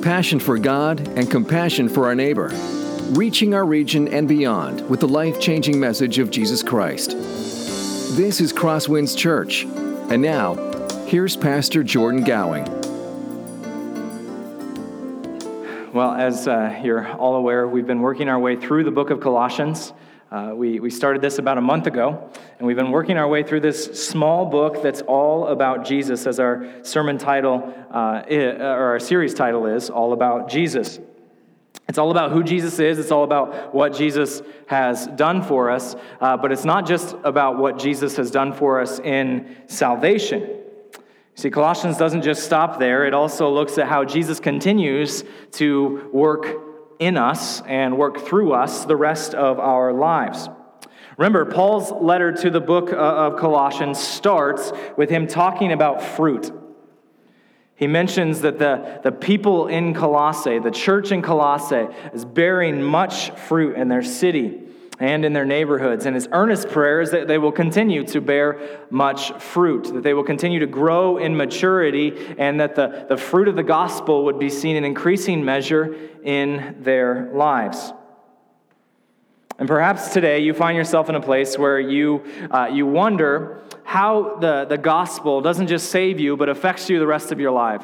passion for God and compassion for our neighbor, reaching our region and beyond with the life changing message of Jesus Christ. This is Crosswinds Church. And now, here's Pastor Jordan Gowing. Well, as uh, you're all aware, we've been working our way through the book of Colossians. Uh, we, we started this about a month ago, and we've been working our way through this small book that's all about Jesus, as our sermon title, uh, or our series title is, All About Jesus. It's all about who Jesus is, it's all about what Jesus has done for us, uh, but it's not just about what Jesus has done for us in salvation. See, Colossians doesn't just stop there, it also looks at how Jesus continues to work in us and work through us the rest of our lives. Remember, Paul's letter to the book of Colossians starts with him talking about fruit. He mentions that the, the people in Colossae, the church in Colossae, is bearing much fruit in their city and in their neighborhoods. And his earnest prayer is that they will continue to bear much fruit, that they will continue to grow in maturity, and that the, the fruit of the gospel would be seen in increasing measure in their lives. And perhaps today you find yourself in a place where you, uh, you wonder how the, the gospel doesn't just save you, but affects you the rest of your life.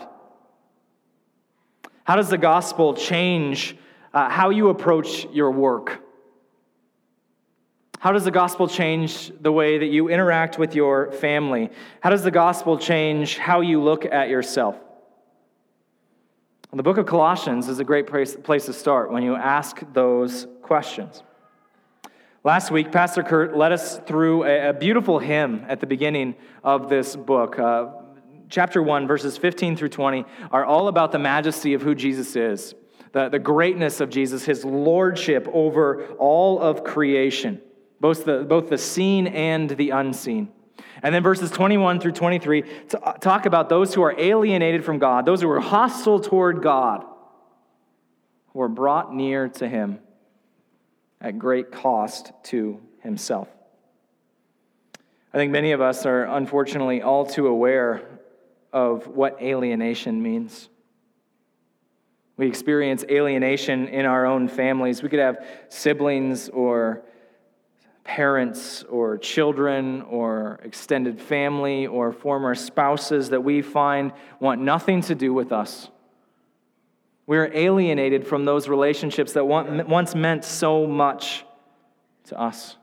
How does the gospel change uh, how you approach your work? How does the gospel change the way that you interact with your family? How does the gospel change how you look at yourself? Well, the book of Colossians is a great place, place to start when you ask those questions. Last week, Pastor Kurt led us through a, a beautiful hymn at the beginning of this book. Uh, chapter 1, verses 15 through 20, are all about the majesty of who Jesus is, the, the greatness of Jesus, his lordship over all of creation both the, both the seen and the unseen. And then verses 21 through 23 uh, talk about those who are alienated from God, those who are hostile toward God, who are brought near to Him at great cost to Himself. I think many of us are unfortunately all too aware of what alienation means. We experience alienation in our own families. We could have siblings or parents or children or extended family or former spouses that we find want nothing to do with us. We're alienated from those relationships that once meant so much to us.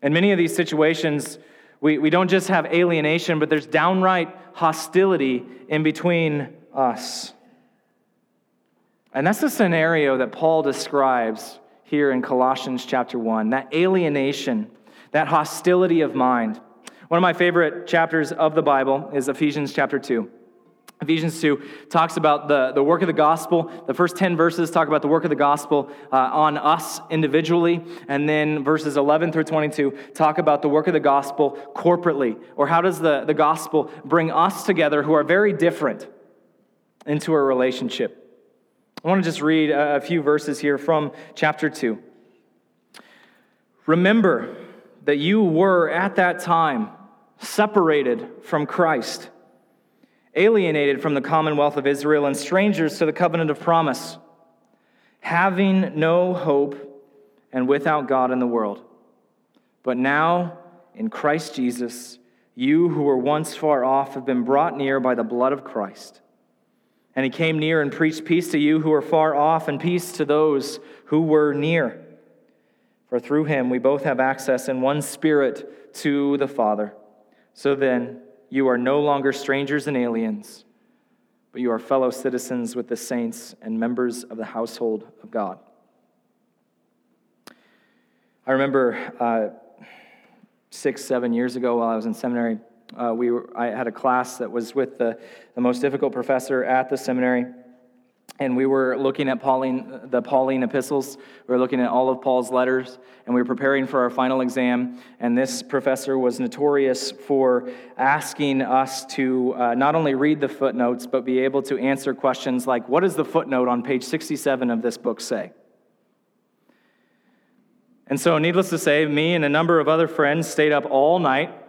In many of these situations, we, we don't just have alienation, but there's downright hostility in between us. And that's the scenario that Paul describes here in Colossians chapter 1 that alienation, that hostility of mind. One of my favorite chapters of the Bible is Ephesians chapter 2. Ephesians 2 talks about the, the work of the gospel. The first 10 verses talk about the work of the gospel uh, on us individually. And then verses 11 through 22 talk about the work of the gospel corporately, or how does the, the gospel bring us together who are very different into a relationship. I want to just read a few verses here from chapter 2. Remember that you were at that time separated from Christ, alienated from the commonwealth of Israel, and strangers to the covenant of promise, having no hope and without God in the world. But now, in Christ Jesus, you who were once far off have been brought near by the blood of Christ. And he came near and preached peace to you who are far off, and peace to those who were near. For through him we both have access in one spirit to the Father. So then, you are no longer strangers and aliens, but you are fellow citizens with the saints and members of the household of God. I remember uh, six, seven years ago while I was in seminary uh, we were, I had a class that was with the, the most difficult professor at the seminary, and we were looking at Pauline, the Pauline epistles. We were looking at all of Paul's letters, and we were preparing for our final exam. And this professor was notorious for asking us to uh, not only read the footnotes, but be able to answer questions like, What does the footnote on page 67 of this book say? And so, needless to say, me and a number of other friends stayed up all night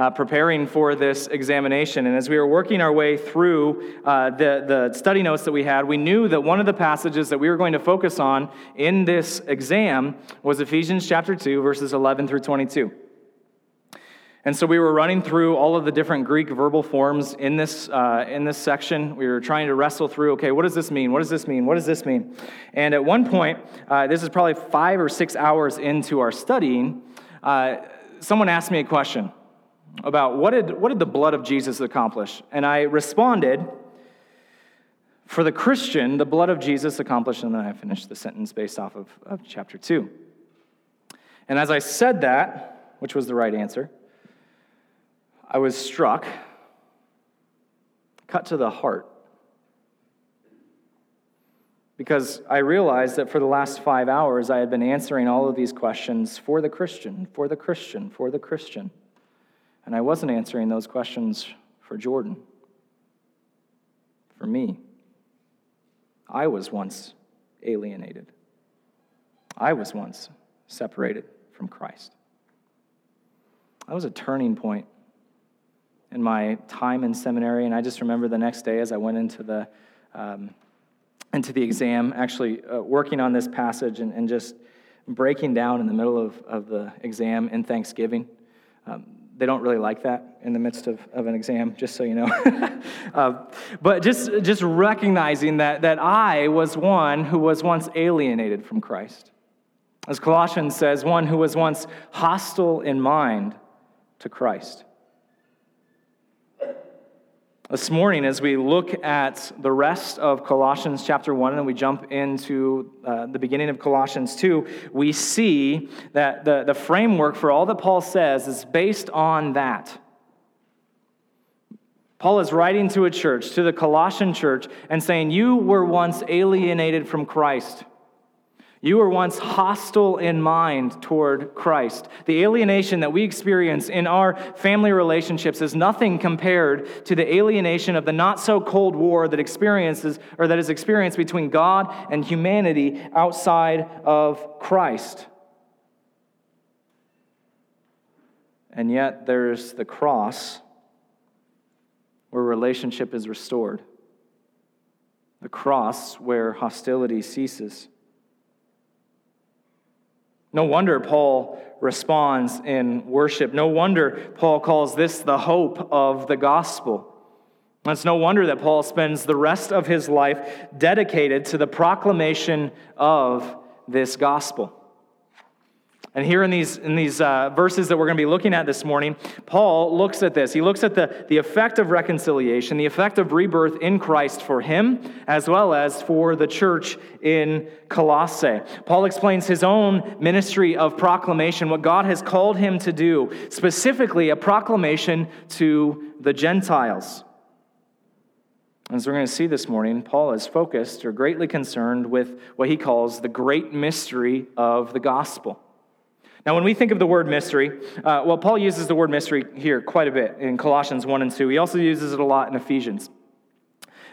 uh, preparing for this examination. And as we were working our way through uh, the, the study notes that we had, we knew that one of the passages that we were going to focus on in this exam was Ephesians chapter 2, verses 11 through 22. And so we were running through all of the different Greek verbal forms in this, uh, in this section. We were trying to wrestle through okay, what does this mean? What does this mean? What does this mean? And at one point, uh, this is probably five or six hours into our studying, uh, someone asked me a question about what did, what did the blood of Jesus accomplish? And I responded, for the Christian, the blood of Jesus accomplished, and then I finished the sentence based off of, of chapter 2. And as I said that, which was the right answer, I was struck, cut to the heart. Because I realized that for the last five hours, I had been answering all of these questions for the Christian, for the Christian, for the Christian. And I wasn't answering those questions for Jordan, for me. I was once alienated, I was once separated from Christ. That was a turning point in my time in seminary. And I just remember the next day as I went into the, um, into the exam, actually uh, working on this passage and, and, just breaking down in the middle of, of the exam in Thanksgiving. Um, they don't really like that in the midst of, of an exam, just so you know. uh, but just, just recognizing that, that I was one who was once alienated from Christ. As Colossians says, one who was once hostile in mind to Christ. This morning, as we look at the rest of Colossians chapter 1 and we jump into uh, the beginning of Colossians 2, we see that the, the framework for all that Paul says is based on that. Paul is writing to a church, to the Colossian church, and saying, You were once alienated from Christ. You were once hostile in mind toward Christ. The alienation that we experience in our family relationships is nothing compared to the alienation of the not so cold war that experiences or that is experienced between God and humanity outside of Christ. And yet there's the cross where relationship is restored. The cross where hostility ceases. No wonder Paul responds in worship. No wonder Paul calls this the hope of the gospel. It's no wonder that Paul spends the rest of his life dedicated to the proclamation of this gospel. And here in these, in these uh, verses that we're going to be looking at this morning, Paul looks at this. He looks at the, the effect of reconciliation, the effect of rebirth in Christ for him, as well as for the church in Colossae. Paul explains his own ministry of proclamation, what God has called him to do, specifically a proclamation to the Gentiles. As we're going to see this morning, Paul is focused or greatly concerned with what he calls the great mystery of the gospel. Now, when we think of the word mystery, uh, well, Paul uses the word mystery here quite a bit in Colossians 1 and 2. He also uses it a lot in Ephesians.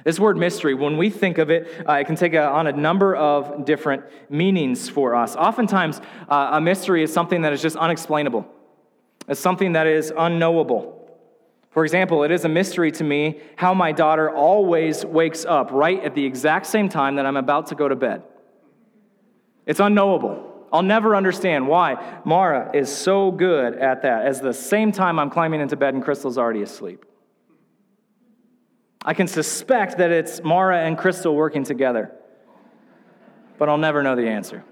This word mystery, when we think of it, uh, it can take a, on a number of different meanings for us. Oftentimes, uh, a mystery is something that is just unexplainable, it's something that is unknowable. For example, it is a mystery to me how my daughter always wakes up right at the exact same time that I'm about to go to bed. It's unknowable. I'll never understand why Mara is so good at that. As the same time I'm climbing into bed and Crystal's already asleep. I can suspect that it's Mara and Crystal working together, but I'll never know the answer.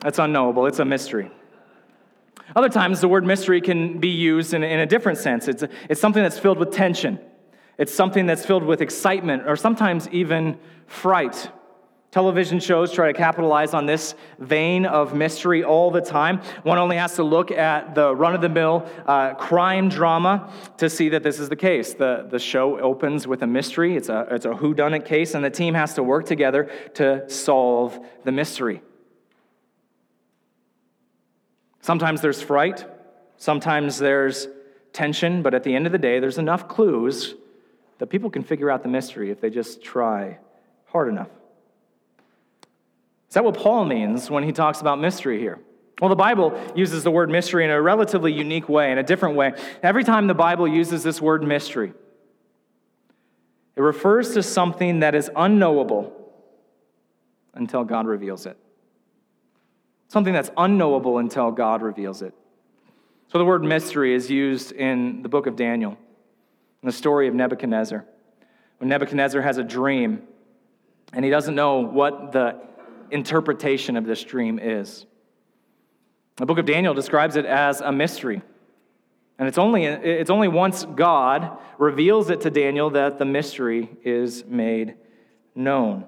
That's unknowable, it's a mystery. Other times, the word mystery can be used in, in a different sense. It's, it's something that's filled with tension, it's something that's filled with excitement, or sometimes even fright. Television shows try to capitalize on this vein of mystery all the time. One only has to look at the run of the mill uh, crime drama to see that this is the case. The, the show opens with a mystery, it's a, it's a whodunit case, and the team has to work together to solve the mystery. Sometimes there's fright, sometimes there's tension, but at the end of the day, there's enough clues that people can figure out the mystery if they just try hard enough. Is that what Paul means when he talks about mystery here? Well, the Bible uses the word mystery in a relatively unique way, in a different way. Every time the Bible uses this word mystery, it refers to something that is unknowable until God reveals it. Something that's unknowable until God reveals it. So the word mystery is used in the book of Daniel, in the story of Nebuchadnezzar. When Nebuchadnezzar has a dream, and he doesn't know what the interpretation of this dream is. The book of Daniel describes it as a mystery. And it's only, it's only once God reveals it to Daniel that the mystery is made known.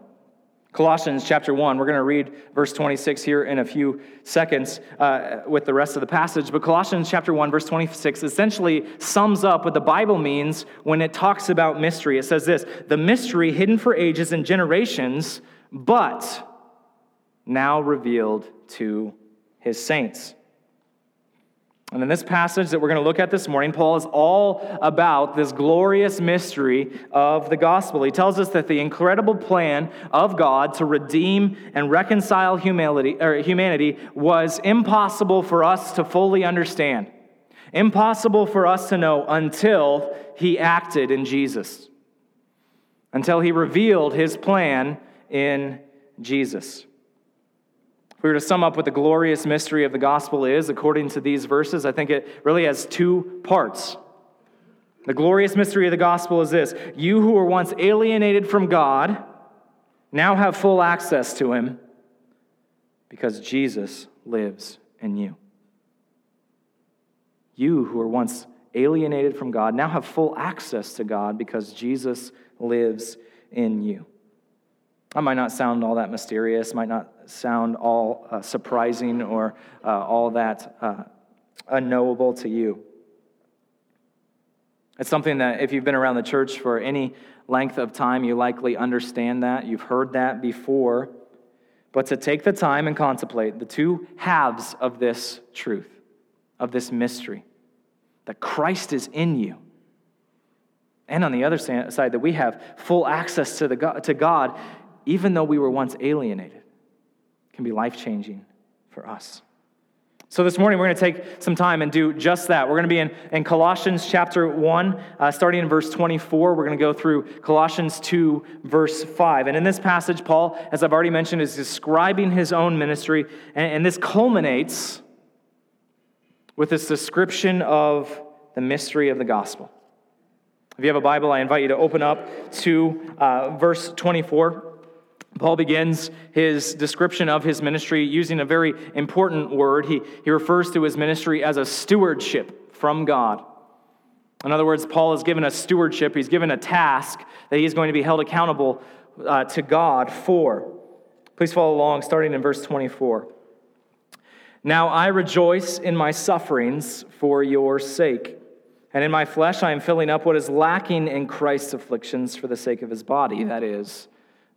Colossians chapter 1, we're going to read verse 26 here in a few seconds uh, with the rest of the passage. But Colossians chapter 1, verse 26 essentially sums up what the Bible means when it talks about mystery. It says this the mystery hidden for ages and generations, but now revealed to his saints. And in this passage that we're going to look at this morning, Paul is all about this glorious mystery of the gospel. He tells us that the incredible plan of God to redeem and reconcile humanity, humanity was impossible for us to fully understand, impossible for us to know until he acted in Jesus, until he revealed his plan in Jesus. We were to sum up what the glorious mystery of the gospel is, according to these verses, I think it really has two parts. The glorious mystery of the gospel is this You who were once alienated from God now have full access to him because Jesus lives in you. You who were once alienated from God now have full access to God because Jesus lives in you. That might not sound all that mysterious, might not sound all uh, surprising or uh, all that uh, unknowable to you. It's something that if you've been around the church for any length of time, you likely understand that. You've heard that before. But to take the time and contemplate the two halves of this truth, of this mystery, that Christ is in you. And on the other side, that we have full access to, the God, to God even though we were once alienated, can be life changing for us. So, this morning, we're going to take some time and do just that. We're going to be in, in Colossians chapter 1, uh, starting in verse 24. We're going to go through Colossians 2, verse 5. And in this passage, Paul, as I've already mentioned, is describing his own ministry. And, and this culminates with this description of the mystery of the gospel. If you have a Bible, I invite you to open up to uh, verse 24. Paul begins his description of his ministry using a very important word. He, he refers to his ministry as a stewardship from God. In other words, Paul is given a stewardship, he's given a task that he's going to be held accountable uh, to God for. Please follow along, starting in verse 24. Now I rejoice in my sufferings for your sake. And in my flesh, I am filling up what is lacking in Christ's afflictions for the sake of his body, that is,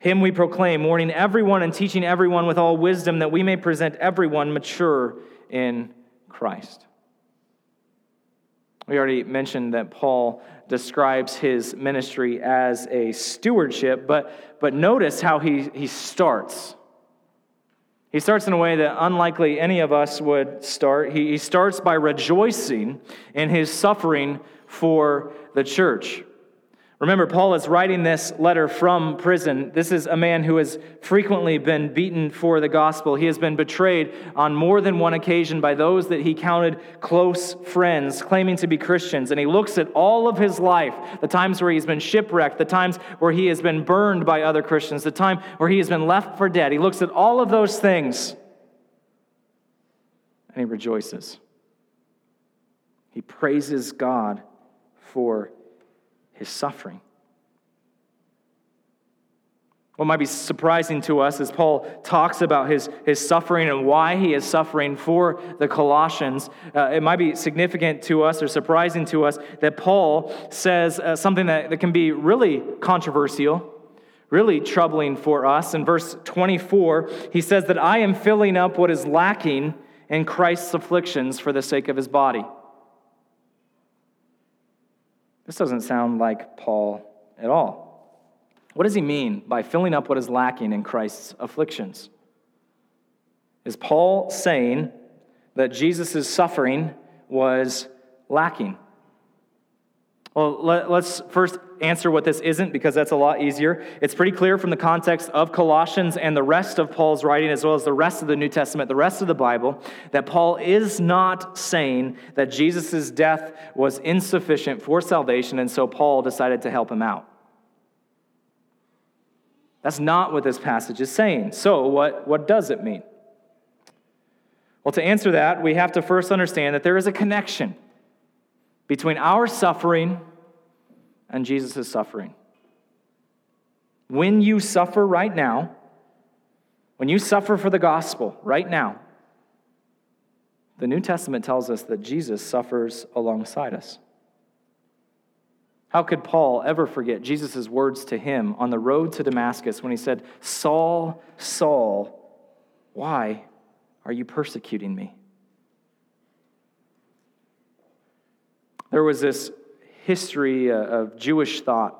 Him we proclaim, warning everyone and teaching everyone with all wisdom, that we may present everyone mature in Christ. We already mentioned that Paul describes his ministry as a stewardship, but, but notice how he, he starts. He starts in a way that unlikely any of us would start. He, he starts by rejoicing in his suffering for the church. Remember, Paul is writing this letter from prison. This is a man who has frequently been beaten for the gospel. He has been betrayed on more than one occasion by those that he counted close friends, claiming to be Christians. And he looks at all of his life the times where he's been shipwrecked, the times where he has been burned by other Christians, the time where he has been left for dead. He looks at all of those things and he rejoices. He praises God for his suffering. What might be surprising to us as Paul talks about his, his suffering and why he is suffering for the Colossians, uh, it might be significant to us or surprising to us that Paul says uh, something that, that can be really controversial, really troubling for us. In verse 24, he says that I am filling up what is lacking in Christ's afflictions for the sake of his body. This doesn't sound like Paul at all. What does he mean by filling up what is lacking in Christ's afflictions? Is Paul saying that Jesus' suffering was lacking? Well, let, us first answer what this isn't because that's a lot easier. It's pretty clear from the context of Colossians and the rest of Paul's writing, as well as the rest of the New Testament, the rest of the Bible, that Paul is not saying that Jesus' death was insufficient for salvation, and so Paul decided to help him out. That's not what this passage is saying. So, what, what does it mean? Well, to answer that, we have to first understand that there is a connection between our suffering and Jesus' is suffering. When you suffer right now, when you suffer for the gospel right now, the New Testament tells us that Jesus suffers alongside us. How could Paul ever forget Jesus' words to him on the road to Damascus when he said, Saul, Saul, why are you persecuting me? There was this history uh, of Jewish thought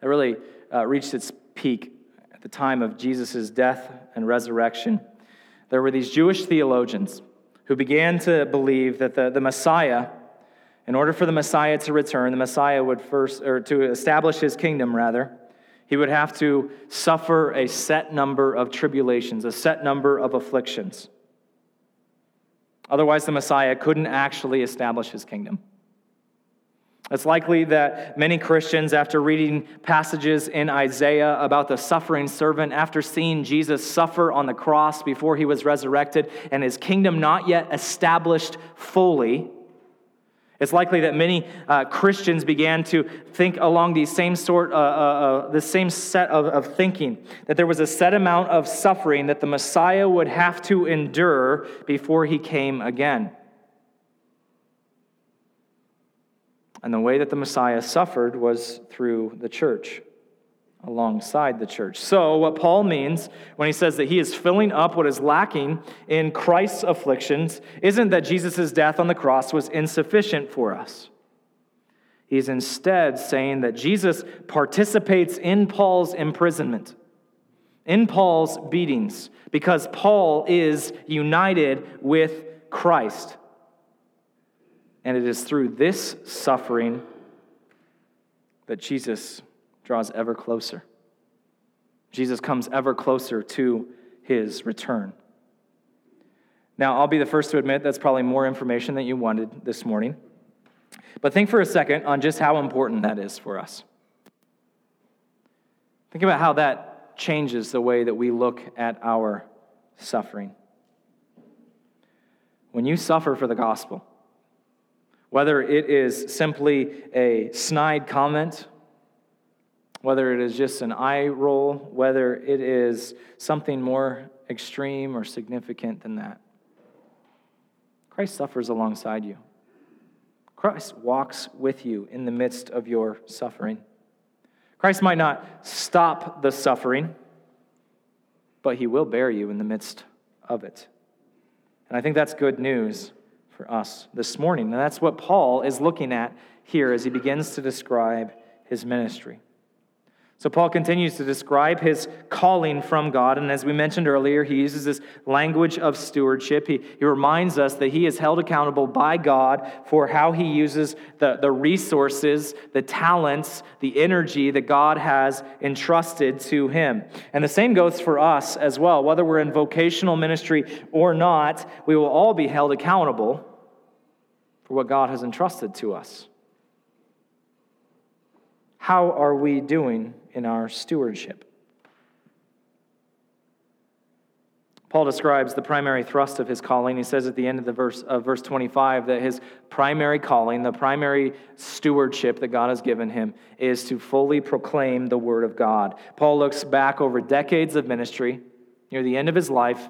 that really uh, reached its peak at the time of Jesus' death and resurrection. There were these Jewish theologians who began to believe that the, the Messiah in order for the Messiah to return, the Messiah would first, or to establish his kingdom, rather, he would have to suffer a set number of tribulations, a set number of afflictions. Otherwise, the Messiah couldn't actually establish his kingdom. It's likely that many Christians, after reading passages in Isaiah about the suffering servant, after seeing Jesus suffer on the cross before he was resurrected and his kingdom not yet established fully, it's likely that many uh, Christians began to think along these same sort, uh, uh, uh, the same set of, of thinking, that there was a set amount of suffering that the Messiah would have to endure before he came again. And the way that the Messiah suffered was through the church alongside the church. So, what Paul means when he says that he is filling up what is lacking in Christ's afflictions isn't that Jesus' death on the cross was insufficient for us. He's instead saying that Jesus participates in Paul's imprisonment, in Paul's beatings, because Paul is united with Christ. And it is through this suffering that Jesus draws ever closer. Jesus comes ever closer to his return. Now, I'll be the first to admit that's probably more information than you wanted this morning. But think for a second on just how important that is for us. Think about how that changes the way that we look at our suffering. When you suffer for the gospel, whether it is simply a snide comment whether it is just an eye roll, whether it is something more extreme or significant than that. Christ suffers alongside you. Christ walks with you in the midst of your suffering. Christ might not stop the suffering, but he will bear you in the midst of it. And I think that's good news for us this morning. And that's what Paul is looking at here as he begins to describe his ministry. So, Paul continues to describe his calling from God. And as we mentioned earlier, he uses this language of stewardship. He, he reminds us that he is held accountable by God for how he uses the, the resources, the talents, the energy that God has entrusted to him. And the same goes for us as well. Whether we're in vocational ministry or not, we will all be held accountable for what God has entrusted to us. How are we doing in our stewardship? Paul describes the primary thrust of his calling. He says at the end of the verse of verse 25 that his primary calling, the primary stewardship that God has given him is to fully proclaim the word of God. Paul looks back over decades of ministry near the end of his life.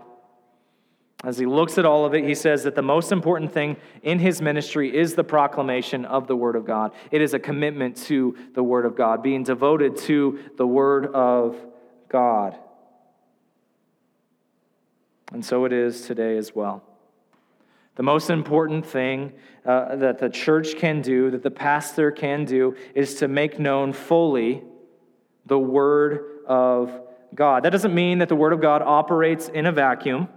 As he looks at all of it, he says that the most important thing in his ministry is the proclamation of the Word of God. It is a commitment to the Word of God, being devoted to the Word of God. And so it is today as well. The most important thing uh, that the church can do, that the pastor can do, is to make known fully the Word of God. That doesn't mean that the Word of God operates in a vacuum.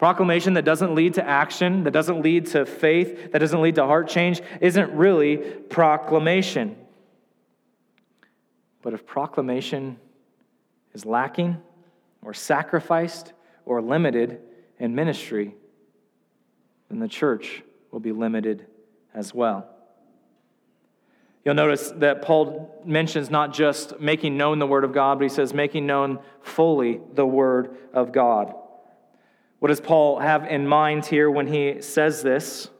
Proclamation that doesn't lead to action, that doesn't lead to faith, that doesn't lead to heart change, isn't really proclamation. But if proclamation is lacking or sacrificed, or limited in ministry, then the church will be limited as well. You'll notice that Paul mentions not just making known the Word of God, but he says making known fully the Word of God. What does Paul have in mind here when he says this?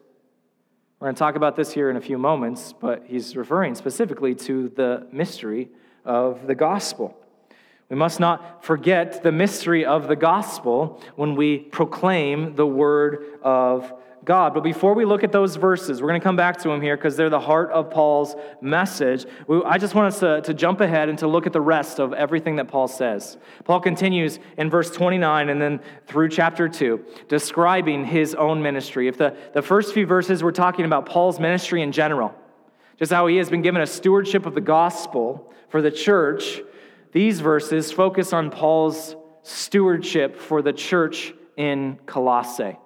We're going to talk about this here in a few moments, but he's referring specifically to the mystery of the gospel. We must not forget the mystery of the gospel when we proclaim the word of God. But before we look at those verses, we're going to come back to them here because they're the heart of Paul's message. I just want us to, to jump ahead and to look at the rest of everything that Paul says. Paul continues in verse 29 and then through chapter 2, describing his own ministry. If the, the first few verses were talking about Paul's ministry in general, just how he has been given a stewardship of the gospel for the church, these verses focus on Paul's stewardship for the church in Colossae,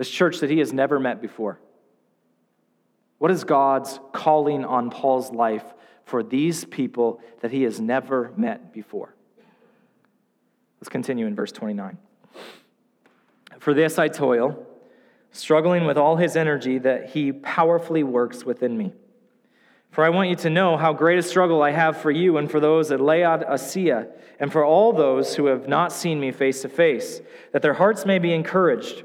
this church that he has never met before. What is God's calling on Paul's life for these people that he has never met before? Let's continue in verse 29. For this I toil, struggling with all his energy that he powerfully works within me. For I want you to know how great a struggle I have for you and for those at Laodicea, and for all those who have not seen me face to face, that their hearts may be encouraged,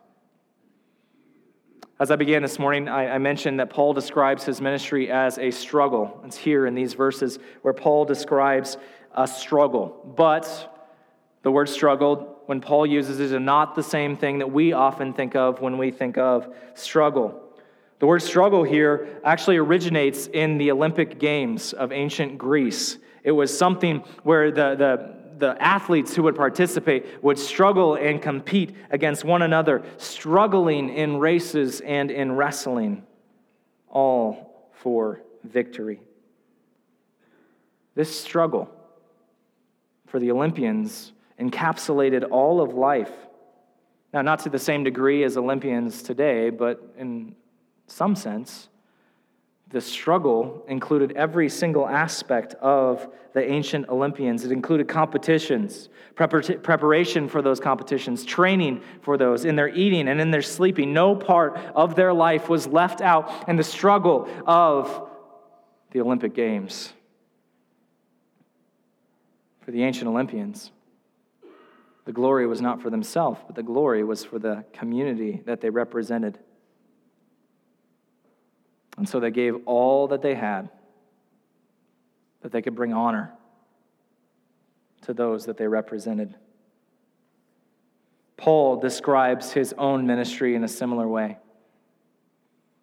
As I began this morning, I, I, mentioned that Paul describes his ministry as a struggle. It's here in these verses where Paul describes a struggle. But the word struggle, when Paul uses it, is not the same thing that we often think of when we think of struggle. The word struggle here actually originates in the Olympic Games of ancient Greece. It was something where the, the, the athletes who would participate would struggle and compete against one another, struggling in races and in wrestling, all for victory. This struggle for the Olympians encapsulated all of life. Now, not to the same degree as Olympians today, but in some sense, the struggle included every single aspect of the ancient Olympians. It included competitions, preparation for those competitions, training for those, in their eating and in their sleeping. No part of their life was left out in the struggle of the Olympic Games. For the ancient Olympians, the glory was not for themselves, but the glory was for the community that they represented. And so they gave all that they had that they could bring honor to those that they represented. Paul describes his own ministry in a similar way.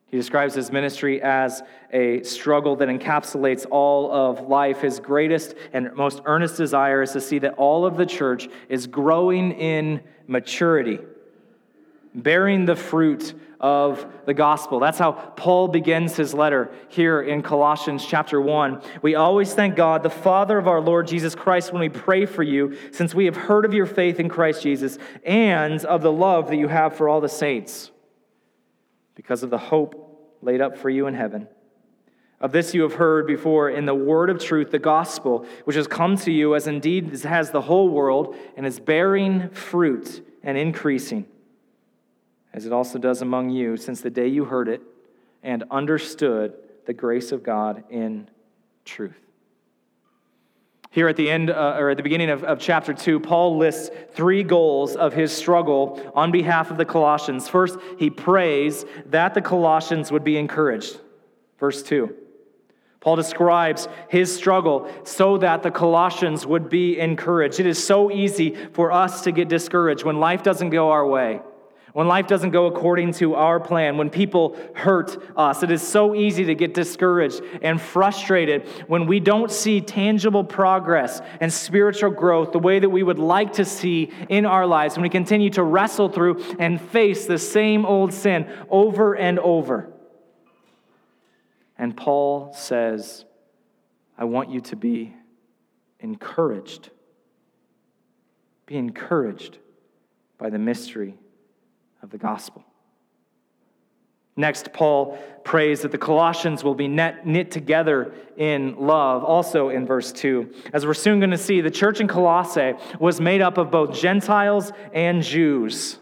He describes his ministry as a struggle that encapsulates all of life. His greatest and most earnest desire is to see that all of the church is growing in maturity bearing the fruit of the gospel. That's how Paul begins his letter here in Colossians chapter 1. We always thank God, the Father of our Lord Jesus Christ, when we pray for you, since we have heard of your faith in Christ Jesus and of the love that you have for all the saints, because of the hope laid up for you in heaven. Of this you have heard before in the word of truth, the gospel, which has come to you, as indeed has the whole world, and is bearing fruit and increasing, as it also does among you, since the day you heard it and understood the grace of God in truth. Here at the end, uh, or at the beginning of, of chapter 2, Paul lists three goals of his struggle on behalf of the Colossians. First, he prays that the Colossians would be encouraged. Verse 2. Paul describes his struggle so that the Colossians would be encouraged. It is so easy for us to get discouraged when life doesn't go our way, when life doesn't go according to our plan, when people hurt us. It is so easy to get discouraged and frustrated when we don't see tangible progress and spiritual growth the way that we would like to see in our lives, when we continue to wrestle through and face the same old sin over and over. And Paul says, I want you to be encouraged. Be encouraged by the mystery of the gospel. Next, Paul prays that the Colossians will be knit together in love, also in verse 2. As we're soon going to see, the church in Colossae was made up of both Gentiles and Jews.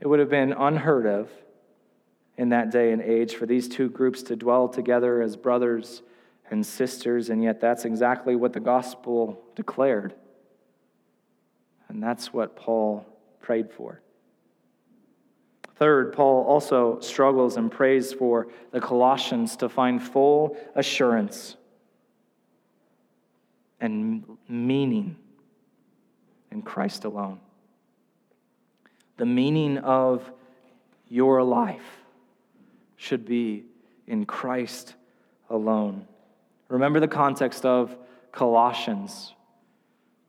It would have been unheard of in that day and age for these two groups to dwell together as brothers and sisters, and yet that's exactly what the gospel declared. And that's what Paul prayed for. Third, Paul also struggles and prays for the Colossians to find full assurance and meaning in Christ alone. The meaning of your life should be in Christ alone. Remember the context of Colossians.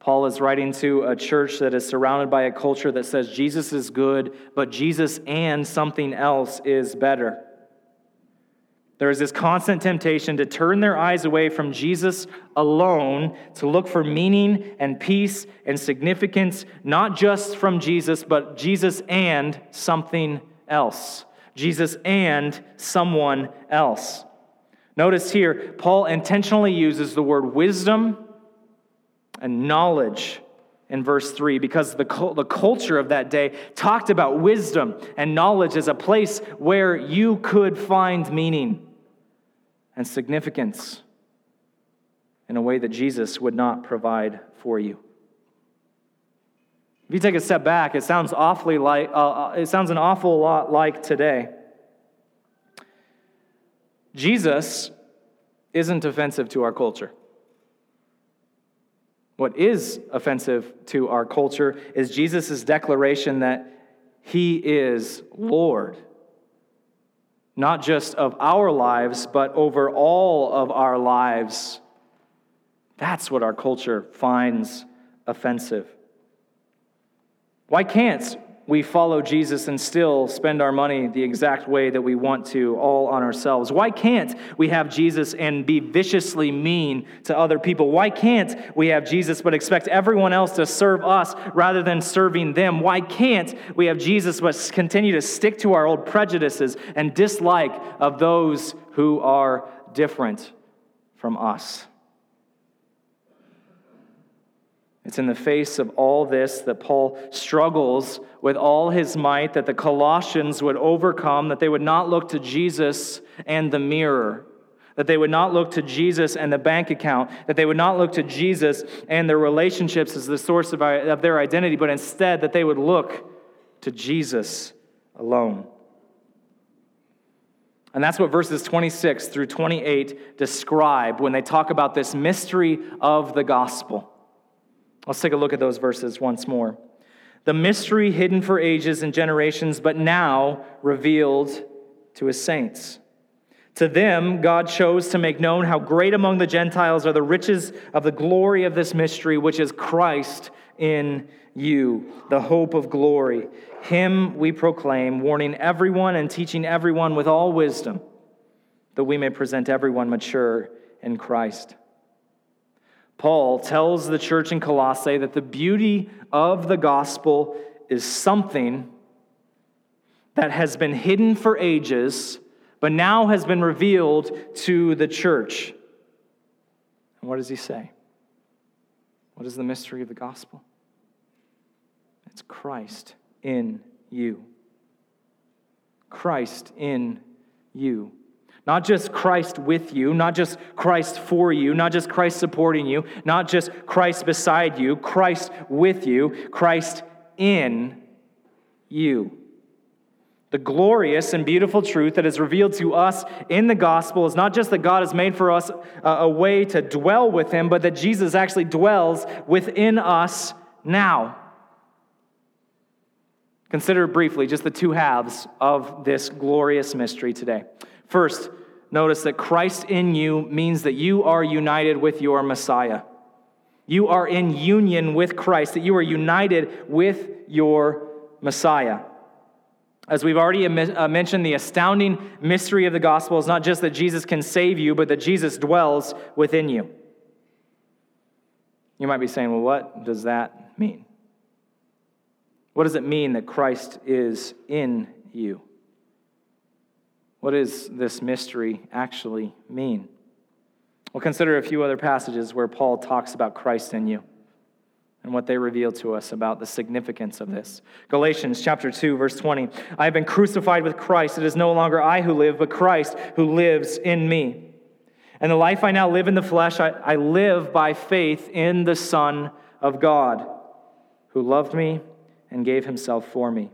Paul is writing to a church that is surrounded by a culture that says Jesus is good, but Jesus and something else is better. There is this constant temptation to turn their eyes away from Jesus alone to look for meaning and peace and significance, not just from Jesus, but Jesus and something else. Jesus and someone else. Notice here, Paul intentionally uses the word wisdom and knowledge in verse 3 because the, the culture of that day talked about wisdom and knowledge as a place where you could find meaning and significance in a way that Jesus would not provide for you. If you take a step back, it sounds awfully like uh, uh, it sounds an awful lot like today. Jesus isn't offensive to our culture. What is offensive to our culture is Jesus' declaration that he is Lord, not just of our lives, but over all of our lives. That's what our culture finds offensive. Why can't we follow Jesus and still spend our money the exact way that we want to, all on ourselves? Why can't we have Jesus and be viciously mean to other people? Why can't we have Jesus but expect everyone else to serve us rather than serving them? Why can't we have Jesus but continue to stick to our old prejudices and dislike of those who are different from us? It's in the face of all this that Paul struggles with all his might that the Colossians would overcome, that they would not look to Jesus and the mirror, that they would not look to Jesus and the bank account, that they would not look to Jesus and their relationships as the source of, of their identity, but instead that they would look to Jesus alone. And that's what verses 26 through 28 describe when they talk about this mystery of the gospel. Let's take a look at those verses once more. The mystery hidden for ages and generations, but now revealed to his saints. To them, God chose to make known how great among the Gentiles are the riches of the glory of this mystery, which is Christ in you, the hope of glory. Him we proclaim, warning everyone and teaching everyone with all wisdom, that we may present everyone mature in Christ. Paul tells the church in Colossae that the beauty of the gospel is something that has been hidden for ages, but now has been revealed to the church. And what does he say? What is the mystery of the gospel? It's Christ in you. Christ in you. Not just Christ with you, not just Christ for you, not just Christ supporting you, not just Christ beside you, Christ with you, Christ in you. The glorious and beautiful truth that is revealed to us in the gospel is not just that God has made for us a, way to dwell with Him, but that Jesus actually dwells within us now. Consider briefly just the two halves of this glorious mystery today. First, notice that Christ in you means that you are united with your Messiah. You are in union with Christ, that you are united with your Messiah. As we've already uh, mentioned, the astounding mystery of the gospel is not just that Jesus can save you, but that Jesus dwells within you. You might be saying, well, what does that mean? What does it mean that Christ is in you? What does this mystery actually mean? We'll consider a few other passages where Paul talks about Christ in you and what they reveal to us about the significance of this. Galatians chapter 2 verse 20. I have been crucified with Christ. It is no longer I who live, but Christ who lives in me. And the life I now live in the flesh, I, I live by faith in the Son of God, who loved me and gave himself for me.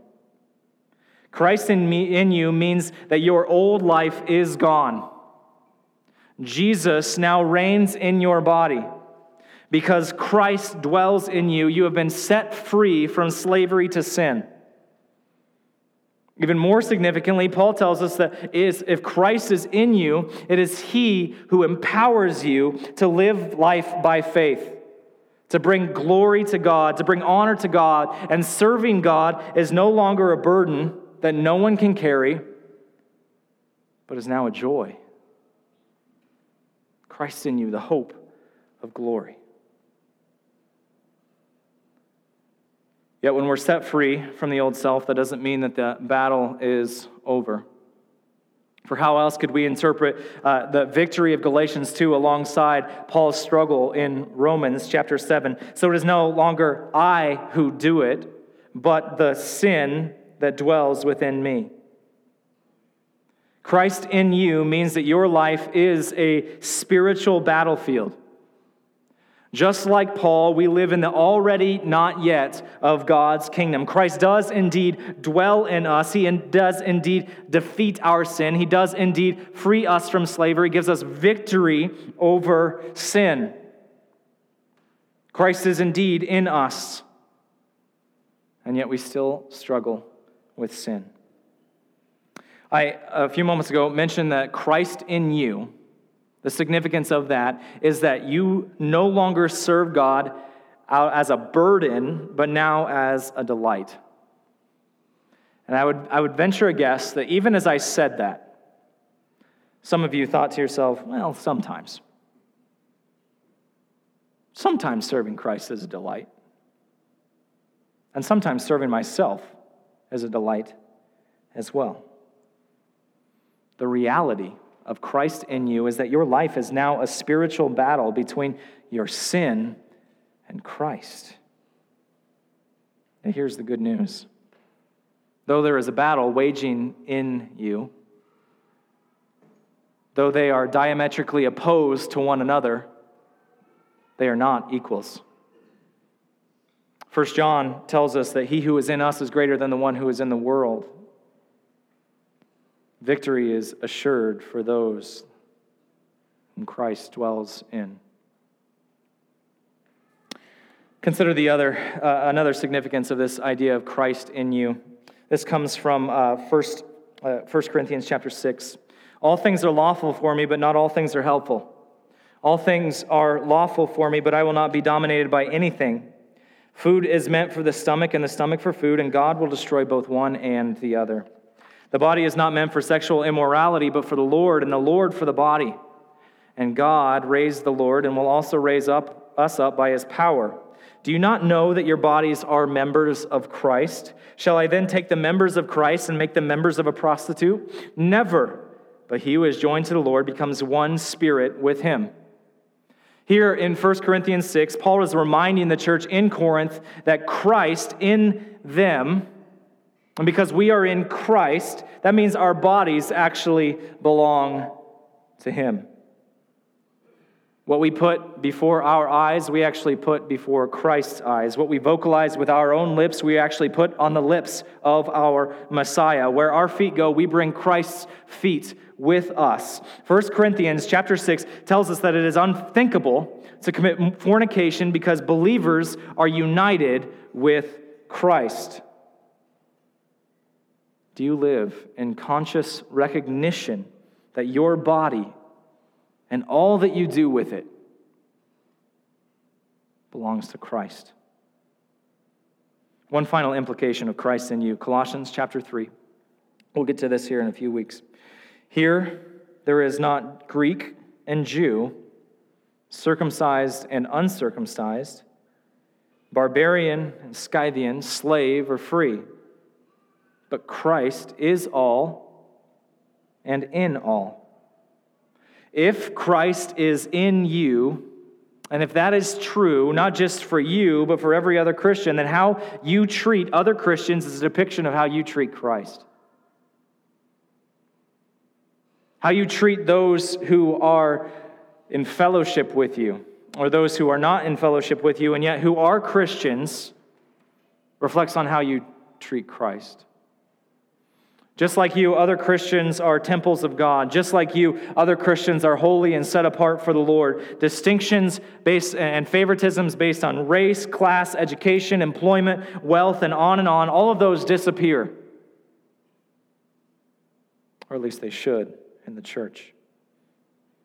Christ in me in you means that your old life is gone. Jesus now reigns in your body. Because Christ dwells in you, you have been set free from slavery to sin. Even more significantly, Paul tells us that if Christ is in you, it is He who empowers you to live life by faith to bring glory to God, to bring honor to God, and serving God is no longer a burden that no one can carry, but is now a joy. Christ in you, the hope of glory. Yet when we're set free from the old self, that doesn't mean that the battle is over. For how else could we interpret uh, the victory of Galatians 2 alongside Paul's struggle in Romans chapter 7? So it is no longer I who do it, but the sin that dwells within me. Christ in you means that your life is a spiritual battlefield. Just like Paul, we live in the already not yet of God's kingdom. Christ does indeed dwell in us. He does indeed defeat our sin. He does indeed free us from slavery, gives us victory over sin. Christ is indeed in us, and yet we still struggle with sin. I, a few moments ago, mentioned that Christ in you the significance of that is that you no longer serve God as a burden, but now as a delight. And I would, I would venture a guess that even as I said that, some of you thought to yourself, well, sometimes. Sometimes serving Christ is a delight. And sometimes serving myself is a delight as well. The reality of Christ in you is that your life is now a spiritual battle between your sin and Christ. And here's the good news though there is a battle waging in you, though they are diametrically opposed to one another, they are not equals. First John tells us that he who is in us is greater than the one who is in the world. Victory is assured for those whom Christ dwells in. Consider the other, uh, another significance of this idea of Christ in you. This comes from uh, 1, uh, 1 Corinthians chapter 6. All things are lawful for me, but not all things are helpful. All things are lawful for me, but I will not be dominated by anything. Food is meant for the stomach, and the stomach for food, and God will destroy both one and the other. The body is not meant for sexual immorality, but for the Lord, and the Lord for the body. And God raised the Lord and will also raise up us up by his power. Do you not know that your bodies are members of Christ? Shall I then take the members of Christ and make them members of a prostitute? Never. but he who is joined to the Lord becomes one spirit with him. Here in 1 Corinthians 6, Paul is reminding the church in Corinth that Christ in them, and because we are in Christ, that means our bodies actually belong to him. What we put before our eyes, we actually put before Christ's eyes. What we vocalize with our own lips, we actually put on the lips of our Messiah. Where our feet go, we bring Christ's feet with us. 1 Corinthians chapter 6 tells us that it is unthinkable to commit fornication because believers are united with Christ. Do you live in conscious recognition that your body and all that you do with it belongs to Christ. One final implication of Christ in you Colossians chapter 3. We'll get to this here in a few weeks. Here, there is not Greek and Jew, circumcised and uncircumcised, barbarian and Scythian, slave or free, but Christ is all and in all. If Christ is in you, and if that is true, not just for you, but for every other Christian, then how you treat other Christians is a depiction of how you treat Christ. How you treat those who are in fellowship with you, or those who are not in fellowship with you, and yet who are Christians, reflects on how you treat Christ. Just like you, other Christians are temples of God. Just like you, other Christians are holy and set apart for the Lord. Distinctions based and favoritisms based on race, class, education, employment, wealth, and on and on, all of those disappear. Or at least they should in the church.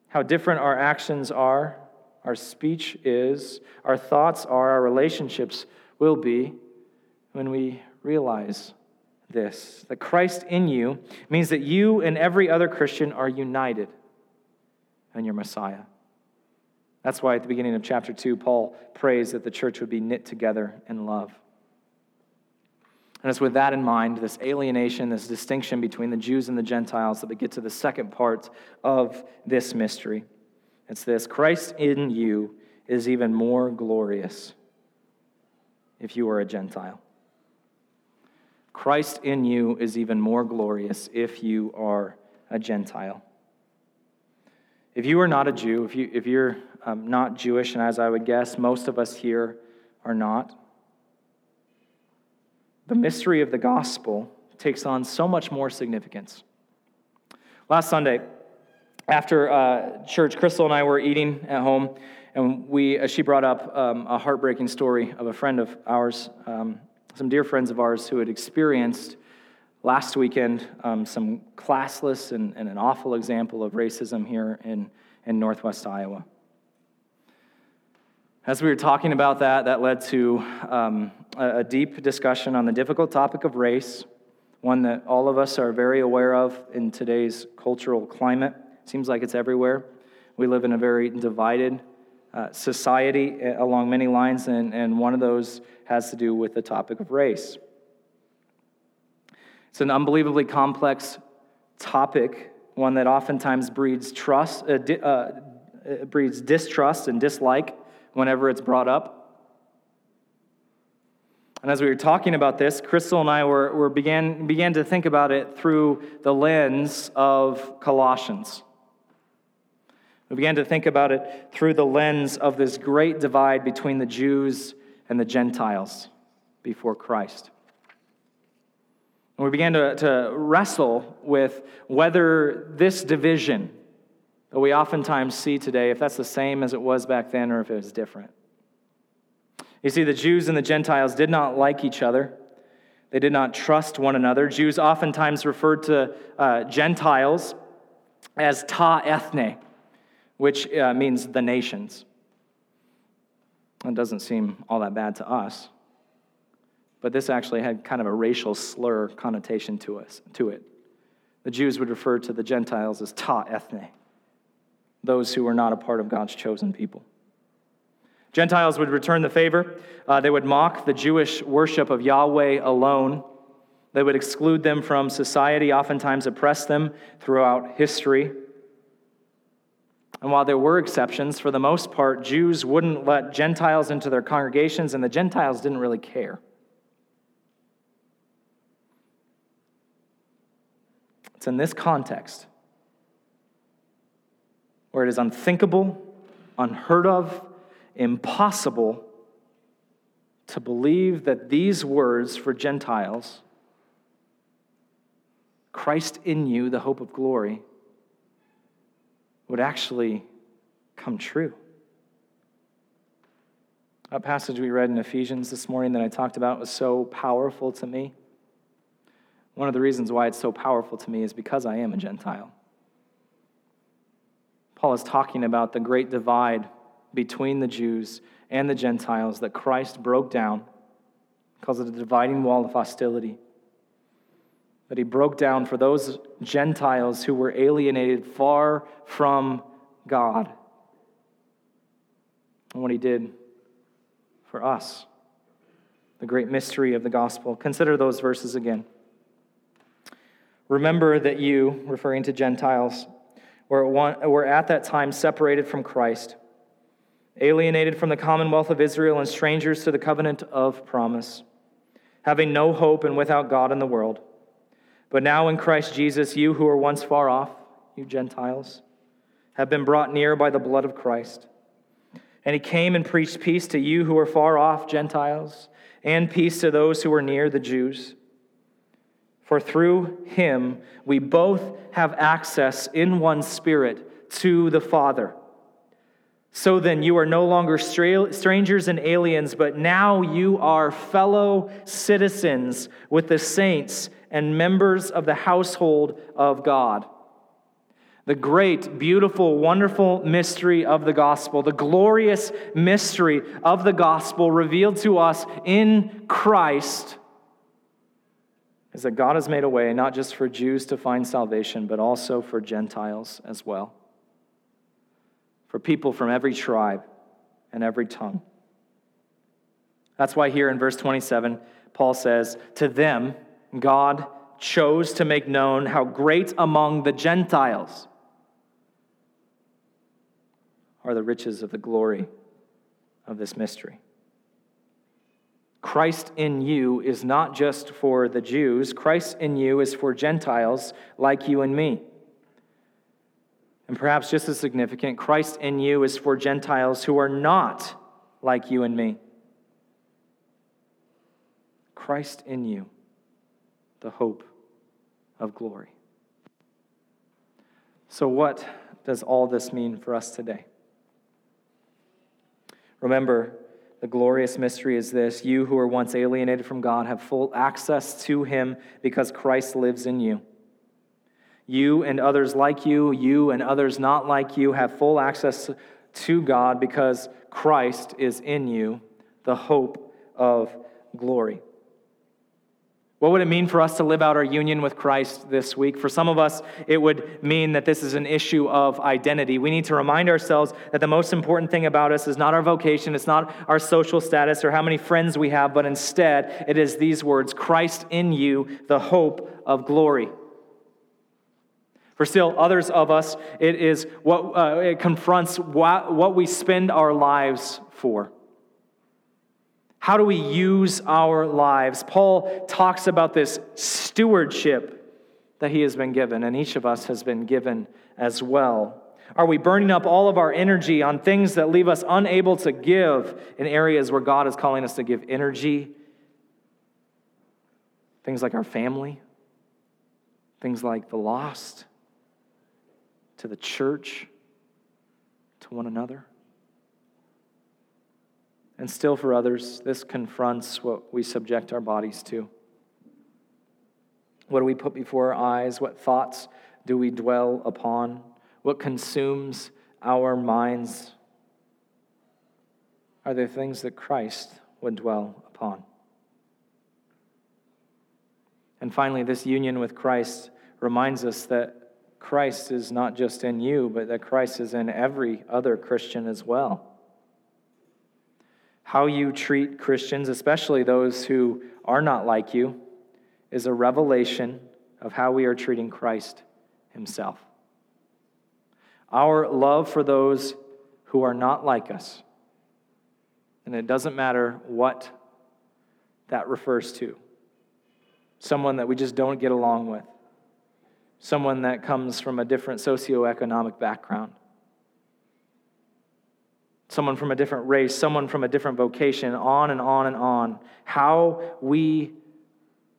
How different our actions are, our speech is, our thoughts are, our relationships will be when we realize this that Christ in you means that you and every other Christian are united in your Messiah. That's why at the beginning of chapter 2, Paul prays that the church would be knit together in love. And it's with that in mind, this alienation, this distinction between the Jews and the Gentiles, that we get to the second part of this mystery. It's this Christ in you is even more glorious if you are a Gentile. Christ in you is even more glorious if you are a Gentile. If you are not a Jew, if, you, if you're um, not Jewish, and as I would guess, most of us here are not, the mystery of the gospel takes on so much more significance. Last Sunday, after uh, church, Crystal and I were eating at home, and we, uh, she brought up um, a heartbreaking story of a friend of ours um, some dear friends of ours who had experienced last weekend um, some classless and, and, an awful example of racism here in, in northwest Iowa. As we were talking about that, that led to um, a, a deep discussion on the difficult topic of race, one that all of us are very aware of in today's cultural climate. Seems like it's everywhere. We live in a very divided uh, society eh, along many lines, and, and one of those has to do with the topic of race. It's an unbelievably complex topic, one that oftentimes breeds trust, uh, di- uh, breeds distrust and dislike whenever it's brought up. And as we were talking about this, Crystal and I were, were began, began to think about it through the lens of Colossians. We began to think about it through the lens of this great divide between the Jews and the Gentiles before Christ. And we began to, to wrestle with whether this division that we oftentimes see today, if that's the same as it was back then or if it was different. You see, the Jews and the Gentiles did not like each other. They did not trust one another. Jews oftentimes referred to uh, Gentiles as ta ethne, which uh, means the nations. It doesn't seem all that bad to us. But this actually had kind of a racial slur connotation to us to it. The Jews would refer to the Gentiles as ta ethne, those who were not a part of God's chosen people. Gentiles would return the favor. Uh, they would mock the Jewish worship of Yahweh alone. They would exclude them from society, oftentimes oppress them throughout history. And while there were exceptions, for the most part, Jews wouldn't let Gentiles into their congregations, and the Gentiles didn't really care. It's in this context where it is unthinkable, unheard of, impossible to believe that these words for Gentiles, Christ in you, the hope of glory, would actually come true. That passage we read in Ephesians this morning that I talked about was so powerful to me. One of the reasons why it's so powerful to me is because I am a Gentile. Paul is talking about the great divide between the Jews and the Gentiles that Christ broke down because of the dividing wall of hostility that he broke down for those Gentiles who were alienated far from God. And what he did for us, the great mystery of the gospel. Consider those verses again. Remember that you, referring to Gentiles, were, one, were at that time separated from Christ, alienated from the commonwealth of Israel, and strangers to the covenant of promise, having no hope and without God in the world. But now in Christ Jesus, you who were once far off, you Gentiles, have been brought near by the blood of Christ. And he came and preached peace to you who were far off, Gentiles, and peace to those who were near, the Jews. For through him we both have access in one spirit to the Father. So then, you are no longer strangers and aliens, but now you are fellow citizens with the saints and members of the household of God. The great, beautiful, wonderful mystery of the gospel, the glorious mystery of the gospel revealed to us in Christ, is that God has made a way not just for Jews to find salvation, but also for Gentiles as well, for people from every tribe and every tongue. That's why here in verse 27, Paul says, To them, God chose to make known how great among the Gentiles are the riches of the glory of this mystery. Christ in you is not just for the Jews, Christ in you is for Gentiles like you and me. And perhaps just as significant, Christ in you is for Gentiles who are not like you and me. Christ in you the hope of glory. So, what does all this mean for us today? Remember, the glorious mystery is this you who were once alienated from God have full access to Him because Christ lives in you. You and others like you, you and others not like you, have full access to God because Christ is in you, the hope of glory. What would it mean for us to live out our union with Christ this week? For some of us, it would mean that this is an issue of identity. We need to remind ourselves that the most important thing about us is not our vocation, it's not our social status or how many friends we have, but instead it is these words Christ in you, the hope of glory. For still others of us, it is what uh, it confronts what, what we spend our lives for. How do we use our lives? Paul talks about this stewardship that he has been given, and each of us has been given as well. Are we burning up all of our energy on things that leave us unable to give in areas where God is calling us to give energy? Things like our family, things like the lost, to the church, to one another. And still, for others, this confronts what we subject our bodies to. What do we put before our eyes? What thoughts do we dwell upon? What consumes our minds? Are there things that Christ would dwell upon? And finally, this union with Christ reminds us that Christ is not just in you, but that Christ is in every other Christian as well how you treat Christians, especially those who are not like you, is a revelation of how we are treating Christ himself. Our love for those who are not like us, and it doesn't matter what that refers to someone that we just don't get along with, someone that comes from a different socioeconomic background, someone from a different race, someone from a different vocation, on and on and on. How we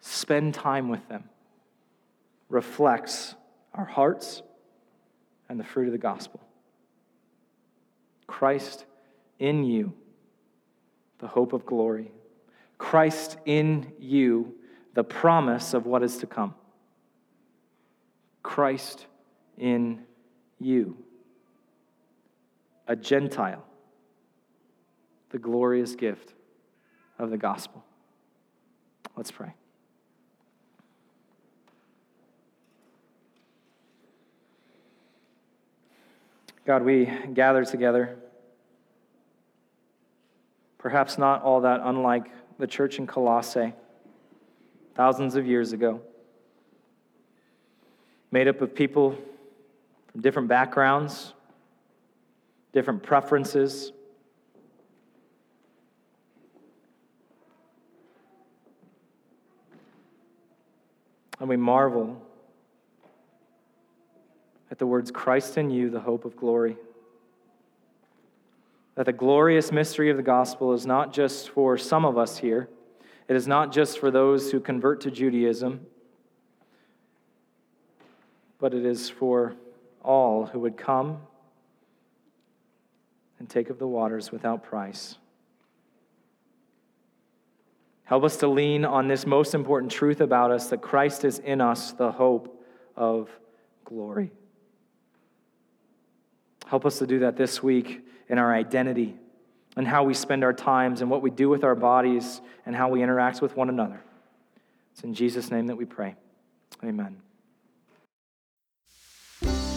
spend time with them reflects our hearts and the fruit of the gospel. Christ in you, the hope of glory. Christ in you, the promise of what is to come. Christ in you, a Gentile, the glorious gift of the gospel. Let's pray. God, we gather together, perhaps not all that unlike the church in Colossae thousands of years ago, made up of people from different backgrounds, different preferences. And we marvel at the words Christ in you, the hope of glory. That the glorious mystery of the gospel is not just for some of us here, it is not just for those who convert to Judaism, but it is for all who would come and take of the waters without price. Help us to lean on this most important truth about us that Christ is in us, the hope of glory. Help us to do that this week in our identity and how we spend our times and what we do with our bodies and how we interact with one another. It's in Jesus' name that we pray. Amen.